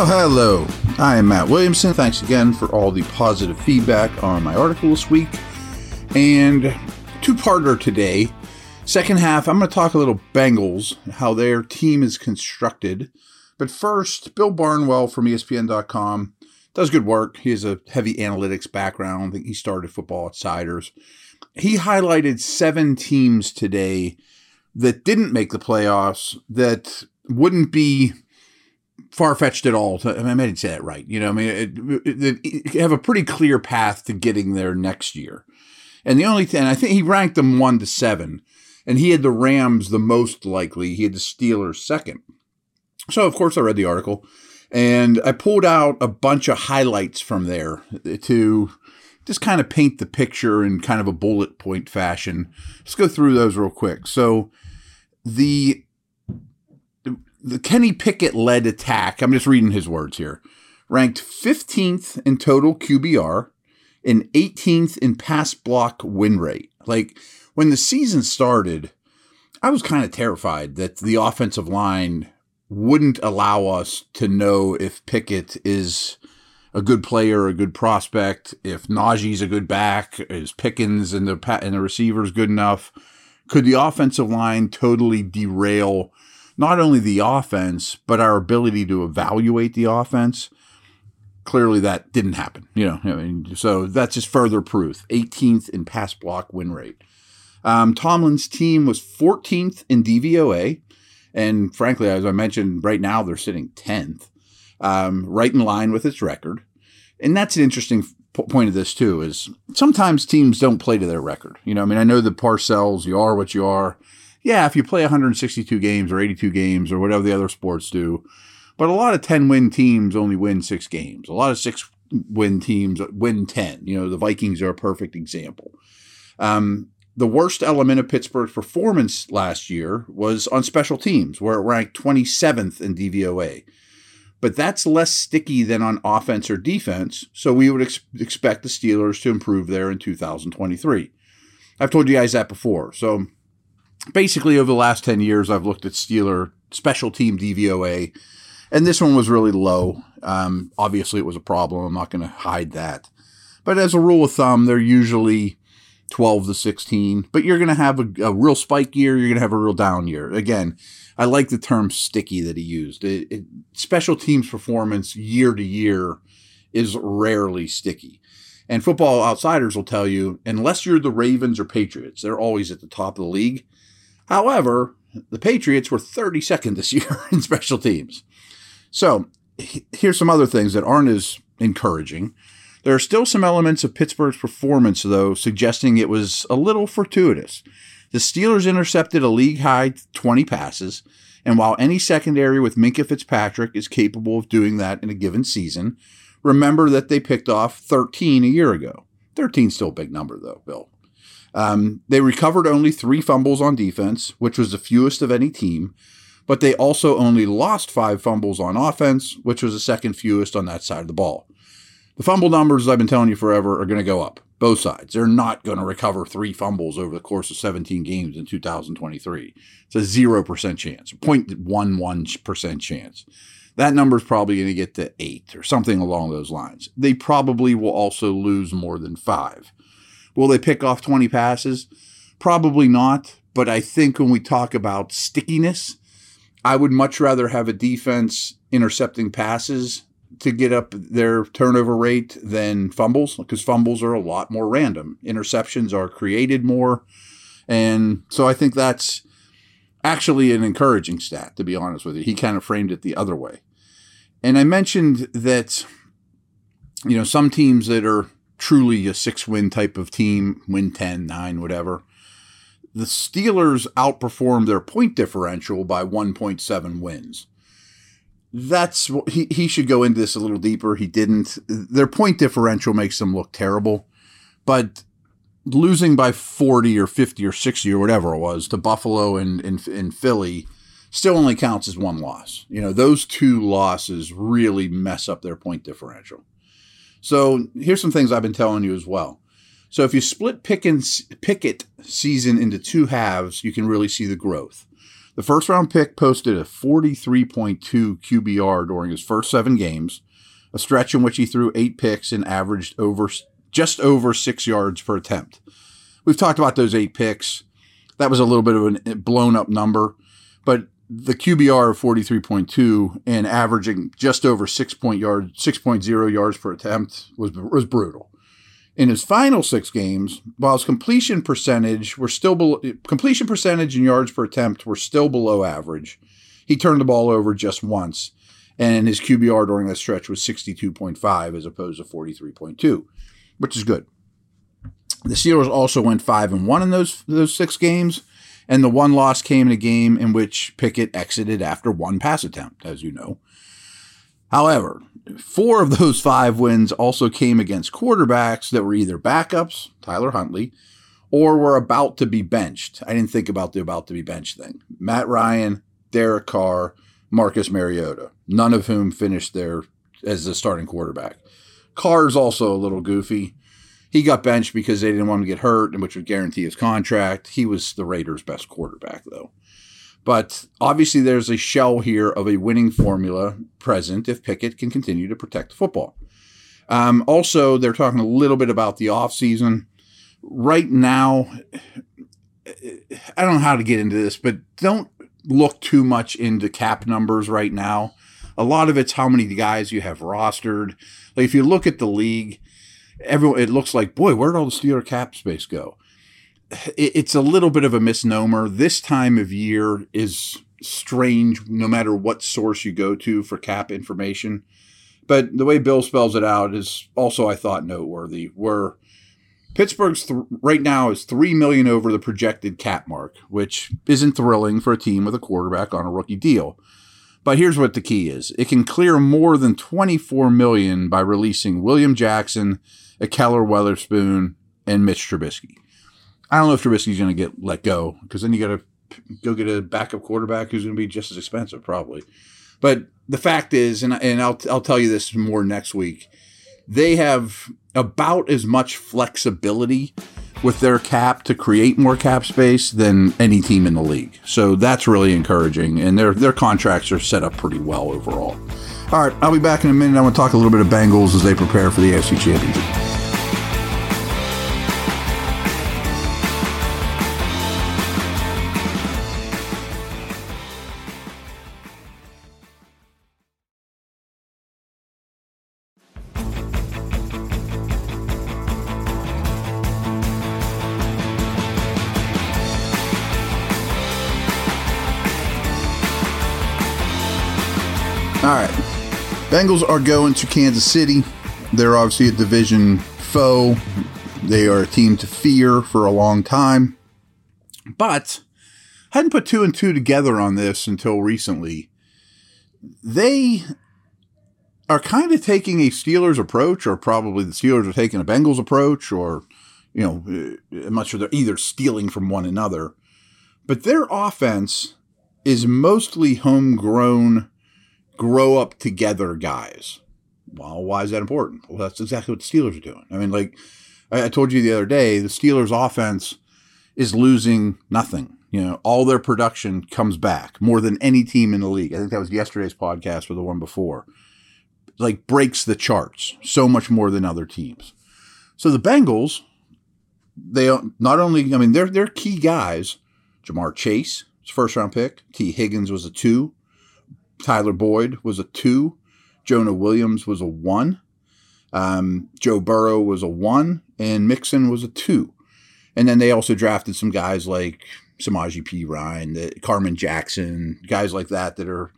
Well, hello. I am Matt Williamson. Thanks again for all the positive feedback on my article this week. And two parter today. Second half, I'm going to talk a little Bengals, how their team is constructed. But first, Bill Barnwell from ESPN.com does good work. He has a heavy analytics background. I think he started Football Outsiders. He highlighted seven teams today that didn't make the playoffs that wouldn't be far fetched at all. To, I, mean, I didn't say that right. You know, I mean, it, it, it, have a pretty clear path to getting there next year. And the only thing, I think he ranked them one to seven, and he had the Rams the most likely. He had the Steelers second. So, of course, I read the article and I pulled out a bunch of highlights from there to just kind of paint the picture in kind of a bullet point fashion. Let's go through those real quick. So, the the Kenny Pickett led attack, I'm just reading his words here, ranked 15th in total QBR and 18th in pass block win rate. Like when the season started, I was kind of terrified that the offensive line wouldn't allow us to know if Pickett is a good player, a good prospect, if Najee's a good back, is Pickens and the and the receivers good enough? Could the offensive line totally derail not only the offense, but our ability to evaluate the offense. Clearly, that didn't happen. You know, I mean, so that's just further proof. 18th in pass block win rate. Um, Tomlin's team was 14th in DVOA, and frankly, as I mentioned, right now they're sitting 10th, um, right in line with its record. And that's an interesting p- point of this too. Is sometimes teams don't play to their record. You know, I mean, I know the Parcells, you are what you are yeah, if you play 162 games or 82 games or whatever the other sports do, but a lot of 10 win teams only win six games. A lot of six win teams win 10. You know, the Vikings are a perfect example. Um, the worst element of Pittsburgh's performance last year was on special teams, where it ranked 27th in DVOA. But that's less sticky than on offense or defense, so we would ex- expect the Steelers to improve there in 2023. I've told you guys that before. So basically over the last 10 years, I've looked at Steeler special team DVOA, and this one was really low. Um, obviously, it was a problem. I'm not going to hide that. But as a rule of thumb, they're usually 12 to 16. But you're going to have a, a, real spike year. You're going to have a real down year. Again, I like the term sticky that he used. It, it, special teams performance year to year is rarely sticky. And football outsiders will tell you, unless you're the Ravens or Patriots, they're always at the top of the league. However, the Patriots were 32nd this year in special teams. So here's some other things that aren't as encouraging. There are still some elements of Pittsburgh's performance, though, suggesting it was a little fortuitous. The Steelers intercepted a league high 20 passes, and while any secondary with Minkah Fitzpatrick is capable of doing that in a given season, remember that they picked off 13 a year ago. 13 still a big number, though, Bill. Um, they recovered only three fumbles on defense, which was the fewest of any team, but they also only lost five fumbles on offense, which was the second fewest on that side of the ball. The fumble numbers, I've been telling you forever, are going to go up. Both sides. They're not going to recover three fumbles over the course of 17 games in 2023. It's a 0% chance, 0.11% chance. That number is probably going to get to eight or something along those lines. They probably will also lose more than five. Will they pick off 20 passes? Probably not. But I think when we talk about stickiness, I would much rather have a defense intercepting passes to get up their turnover rate than fumbles because fumbles are a lot more random. Interceptions are created more. And so I think that's actually an encouraging stat, to be honest with you. He kind of framed it the other way. And I mentioned that you know, some teams that are truly a six win type of team, win 10, 9, whatever. The Steelers outperformed their point differential by 1.7 wins. That's he, he should go into this a little deeper. He didn't. Their point differential makes them look terrible, but losing by 40 or 50 or 60 or whatever it was to Buffalo and, and, and Philly still only counts as one loss. You know, those two losses really mess up their point differential. So here's some things I've been telling you as well. So if you split Pickens, Pickett season into two halves, you can really see the growth. The first round pick posted a 43.2 QBR during his first seven games, a stretch in which he threw eight picks and averaged over just over six yards per attempt. We've talked about those eight picks. That was a little bit of a eh, blown up number, but the QBR of 43.2 and averaging just over 6 point yard, 6.0 yards per attempt was, was brutal. In his final six games, while his completion percentage were still below, completion percentage and yards per attempt were still below average, he turned the ball over just once, and his QBR during that stretch was 62.5 as opposed to 43.2, which is good. The Steelers also went five and one in those those six games, and the one loss came in a game in which Pickett exited after one pass attempt, as you know. However, four of those five wins also came against quarterbacks that were either backups, Tyler Huntley, or were about to be benched. I didn't think about the about to be benched thing. Matt Ryan, Derek Carr, Marcus Mariota, none of whom finished there as the starting quarterback. Carr's also a little goofy. He got benched because they didn't want him to get hurt, which would guarantee his contract. He was the Raiders' best quarterback, though. But obviously, there's a shell here of a winning formula present if Pickett can continue to protect the football. Um, also, they're talking a little bit about the offseason. Right now, I don't know how to get into this, but don't look too much into cap numbers right now. A lot of it's how many guys you have rostered. Like if you look at the league, everyone it looks like boy where did all the Steeler cap space go? It, it's a little bit of a misnomer. This time of year is strange, no matter what source you go to for cap information. But the way Bill spells it out is also, I thought, noteworthy. Where Pittsburgh's th- right now is three million over the projected cap mark, which isn't thrilling for a team with a quarterback on a rookie deal. But here's what the key is: it can clear more than 24 million by releasing William Jackson Ahkello Witherspoon, and Mitch Trubisky. I don't know if Trubisky's going to get let go because then you got to go get a backup quarterback who's going to be just as expensive, probably. But the fact is, and, and I'll, I'll tell you this more next week, they have about as much flexibility with their cap to create more cap space than any team in the league. So that's really encouraging, and their their contracts are set up pretty well overall. All right, I'll be back in a minute. I want to talk a little bit of Bengals as they prepare for the AFC Championship. Bengals are going to Kansas City. They're obviously a division foe. They are a team to fear for a long time. But I hadn't put two and two together on this until recently. They are kind of taking a Steelers approach, or probably the Steelers are taking a Bengals approach, or, you know, eh, I'm not sure they're either stealing from one another. But their offense is mostly homegrown grow up together guys. Well, why is that important? Well, that's exactly what the Steelers are doing. I mean, like I, told you the other day, the Steelers' offense is losing nothing. You know, all their production comes back more than any team in the league. I think that was yesterday's podcast or the one before. Like breaks the charts so much more than other teams. So the Bengals, they not only, I mean, they're they're key guys. Ja'Marr Chase, first round pick. Tee Higgins was a two. Tyler Boyd was a two. Jonah Williams was a one. Um, Joe Burrow was a one, and Mixon was a two. And then they also drafted some guys like Samaje Perine, the, Carman Jackson, guys like that that are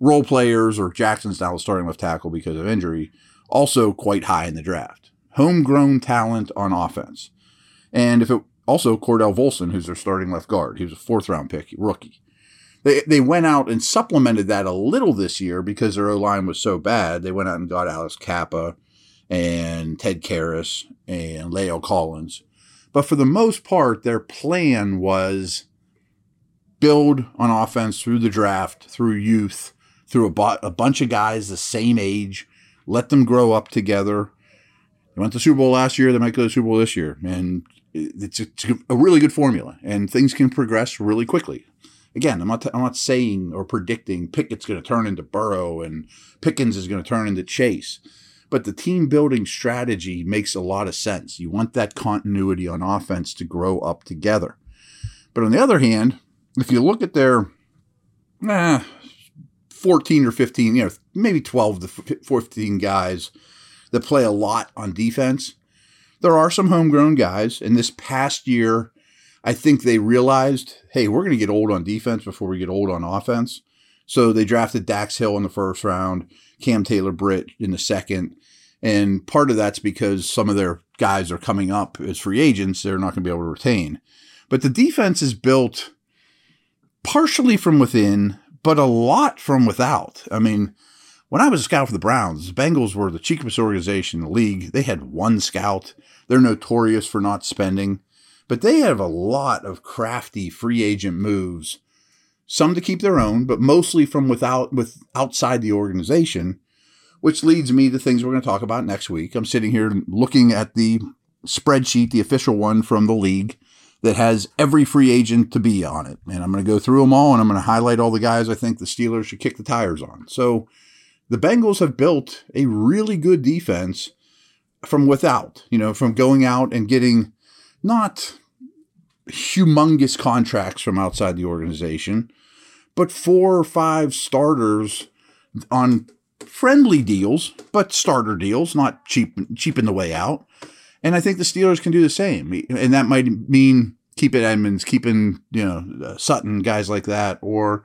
role players, or Jackson's now starting left tackle because of injury, also quite high in the draft. Homegrown talent on offense. And if it also Cordell Volson, who's their starting left guard, he was a fourth round pick, rookie. They, they went out and supplemented that a little this year because their O line was so bad. They went out and got Alex Cappa and Ted Karras and La'el Collins. But for the most part, their plan was build on offense through the draft, through youth, through a, bu- a bunch of guys the same age, let them grow up together. They went to the Super Bowl last year. They might go to Super Bowl this year. And it's a, it's a really good formula, and things can progress really quickly. Again, I'm not, t- I'm not saying or predicting Pickett's going to turn into Burrow and Pickens is going to turn into Chase. But the team building strategy makes a lot of sense. You want that continuity on offense to grow up together. But on the other hand, if you look at their eh, 14 or 15, you know, maybe 12 to 14 guys that play a lot on defense, there are some homegrown guys. And this past year, I think they realized, hey, we're going to get old on defense before we get old on offense. So they drafted Dax Hill in the first round, Cam Taylor Britt in the second, and part of that's because some of their guys are coming up as free agents. They're not going to be able to retain. But the defense is built partially from within, but a lot from without. I mean, when I was a scout for the Browns, the Bengals were the cheapest organization in the league. They had one scout. They're notorious for not spending, but they have a lot of crafty free agent moves. Some to keep their own, but mostly from without with outside the organization which leads me to things we're going to talk about next week. I'm sitting here looking at the spreadsheet, the official one from the league that has every free agent to be on it. And I'm going to go through them all and I'm going to highlight all the guys I think the Steelers should kick the tires on. So the Bengals have built a really good defense from without, you know, from going out and getting not humongous contracts from outside the organization, but four or five starters on friendly deals, but starter deals, not cheap cheaping the way out. And I think the Steelers can do the same. And that might mean keeping Edmunds, keeping you know uh, Sutton, guys like that, or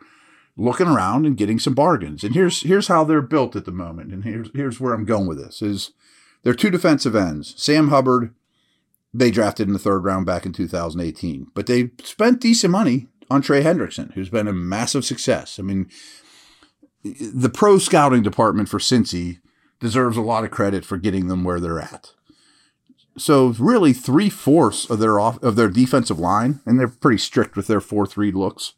looking around and getting some bargains. And here's here's how they're built at the moment. And here's here's where I'm going with this is they're two defensive ends. Sam Hubbard, they drafted in the third round back in 2018, but they spent decent money on Trey Hendrickson, who's been a massive success. I mean, the pro scouting department for Cincy deserves a lot of credit for getting them where they're at. So really, three fourths of their off of their defensive line, and they're pretty strict with their four three looks,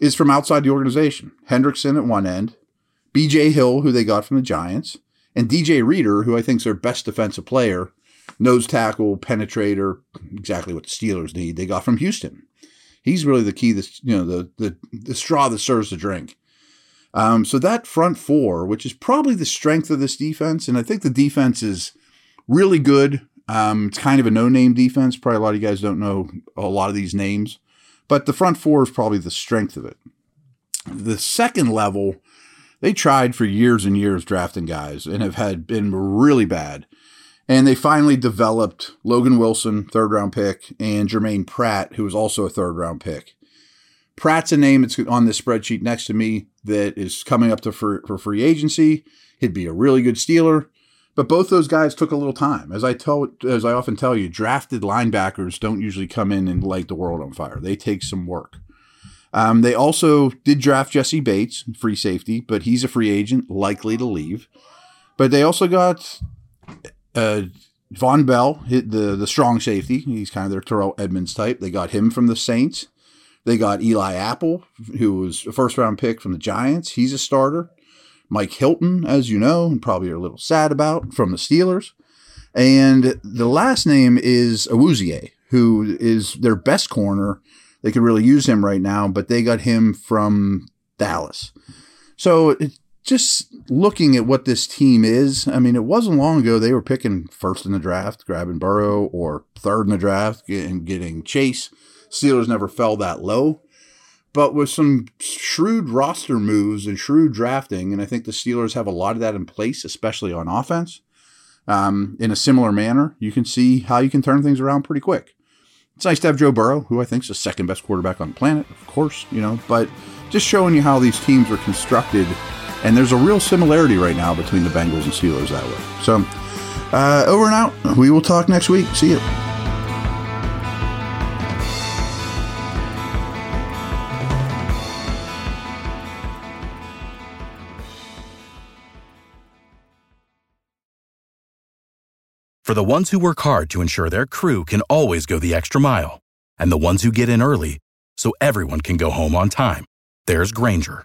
is from outside the organization. Hendrickson at one end, B.J. Hill, who they got from the Giants, and DJ Reader, who I think is their best defensive player, nose tackle, penetrator, exactly what the Steelers need. They got from Houston. He's really the key. This you know the the the straw that serves the drink. Um, so that front four, which is probably the strength of this defense, and I think the defense is really good. Um, it's kind of a no-name defense. Probably a lot of you guys don't know a lot of these names, but the front four is probably the strength of it. The second level, they tried for years and years drafting guys and have had been really bad. And they finally developed Logan Wilson, third round pick, and Jermaine Pratt, who was also a third round pick. Pratt's a name that's on this spreadsheet next to me that is coming up to for, for free agency. He'd be a really good Steeler. But both those guys took a little time. As I tell as I often tell you, drafted linebackers don't usually come in and light the world on fire. They take some work. Um, they also did draft Jessie Bates, free safety, but he's a free agent, likely to leave. But they also got uh, Vonn Bell, the the strong safety. He's kind of their Terrell Edmunds type. They got him from the Saints. They got Eli Apple, who was a first round pick from the Giants. He's a starter. Mike Hilton, as you know, and probably are a little sad about from the Steelers. And the last name is Awuzie, who is their best corner. They could really use him right now, but they got him from Dallas. So just looking at what this team is, I mean, it wasn't long ago they were picking first in the draft, grabbing Burrow, or third in the draft and getting Chase. Steelers never fell that low. But with some shrewd roster moves and shrewd drafting, and I think the Steelers have a lot of that in place, especially on offense, um, in a similar manner, you can see how you can turn things around pretty quick. It's nice to have Joe Burrow, who I think is the second best quarterback on the planet, of course, you know, but just showing you how these teams are constructed And there's a real similarity right now between the Bengals and Steelers that way. So, uh, over and out. We will talk next week. See you. For the ones who work hard to ensure their crew can always go the extra mile, and the ones who get in early so everyone can go home on time, there's Grainger,